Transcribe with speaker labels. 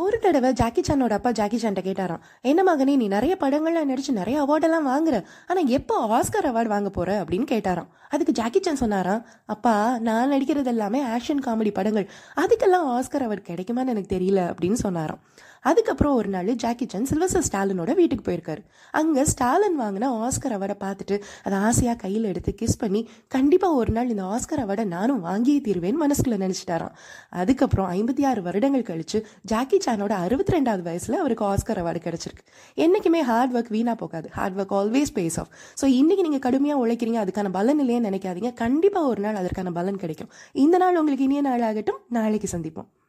Speaker 1: ஒரு தடவை ஜாக்கி சானோட அப்பா ஜாக்கி சான்ட்ட கேட்டாராம் என்ன மகனே நீ நிறைய படங்கள்ல நடிச்சு நிறைய அவார்டெல்லாம் வாங்குற ஆனா எப்போ ஆஸ்கர் அவார்டு வாங்க போற? அப்படின்னு கேட்டாராம். அதுக்கு ஜாக்கி சான் சொன்னாராம் அப்பா நான் நடிக்கிறது எல்லாமே ஆக்ஷன் காமெடி படங்கள் அதுக்கெல்லாம் ஆஸ்கர் அவார்டு கிடைக்குமான்னு எனக்கு தெரியல அப்படின்னு சொன்னாராம். அதுக்கப்புறம் ஒரு நாள் ஜாக்கி சான் சில்வசர் ஸ்டாலினோட வீட்டுக்கு போயிருக்காரு. அங்கே ஸ்டாலின் வாங்கின ஆஸ்கர் அவார்டை பார்த்துட்டு அதை ஆசையாக கையில் எடுத்து கிஸ் பண்ணி கண்டிப்பாக ஒரு நாள் இந்த ஆஸ்கர் அவார்டை நானும் வாங்கியே தீருவேன் மனசுக்குள்ள நினைச்சிட்டாராம். அதுக்கப்புறம் ஐம்பத்தி ஆறு வருடங்கள் கழிச்சு ஜாக்கி சானோட அறுபத்தி ரெண்டாவது வயசில் அவருக்கு ஆஸ்கர் அவார்டு கிடைச்சிருக்கு. என்னைக்குமே ஹார்ட் ஒர்க் வீணாக போகாது. Hard work always pays off so இன்றைக்கி நீங்கள் கடுமையாக உழைக்கிறீங்க அதுக்கான பலன் இல்லையே நினைக்காதீங்க. கண்டிப்பாக ஒரு நாள் அதற்கான பலன் கிடைக்கும். இந்த நாள் உங்களுக்கு இனிய நாள் ஆகட்டும். நாளைக்கு சந்திப்போம்.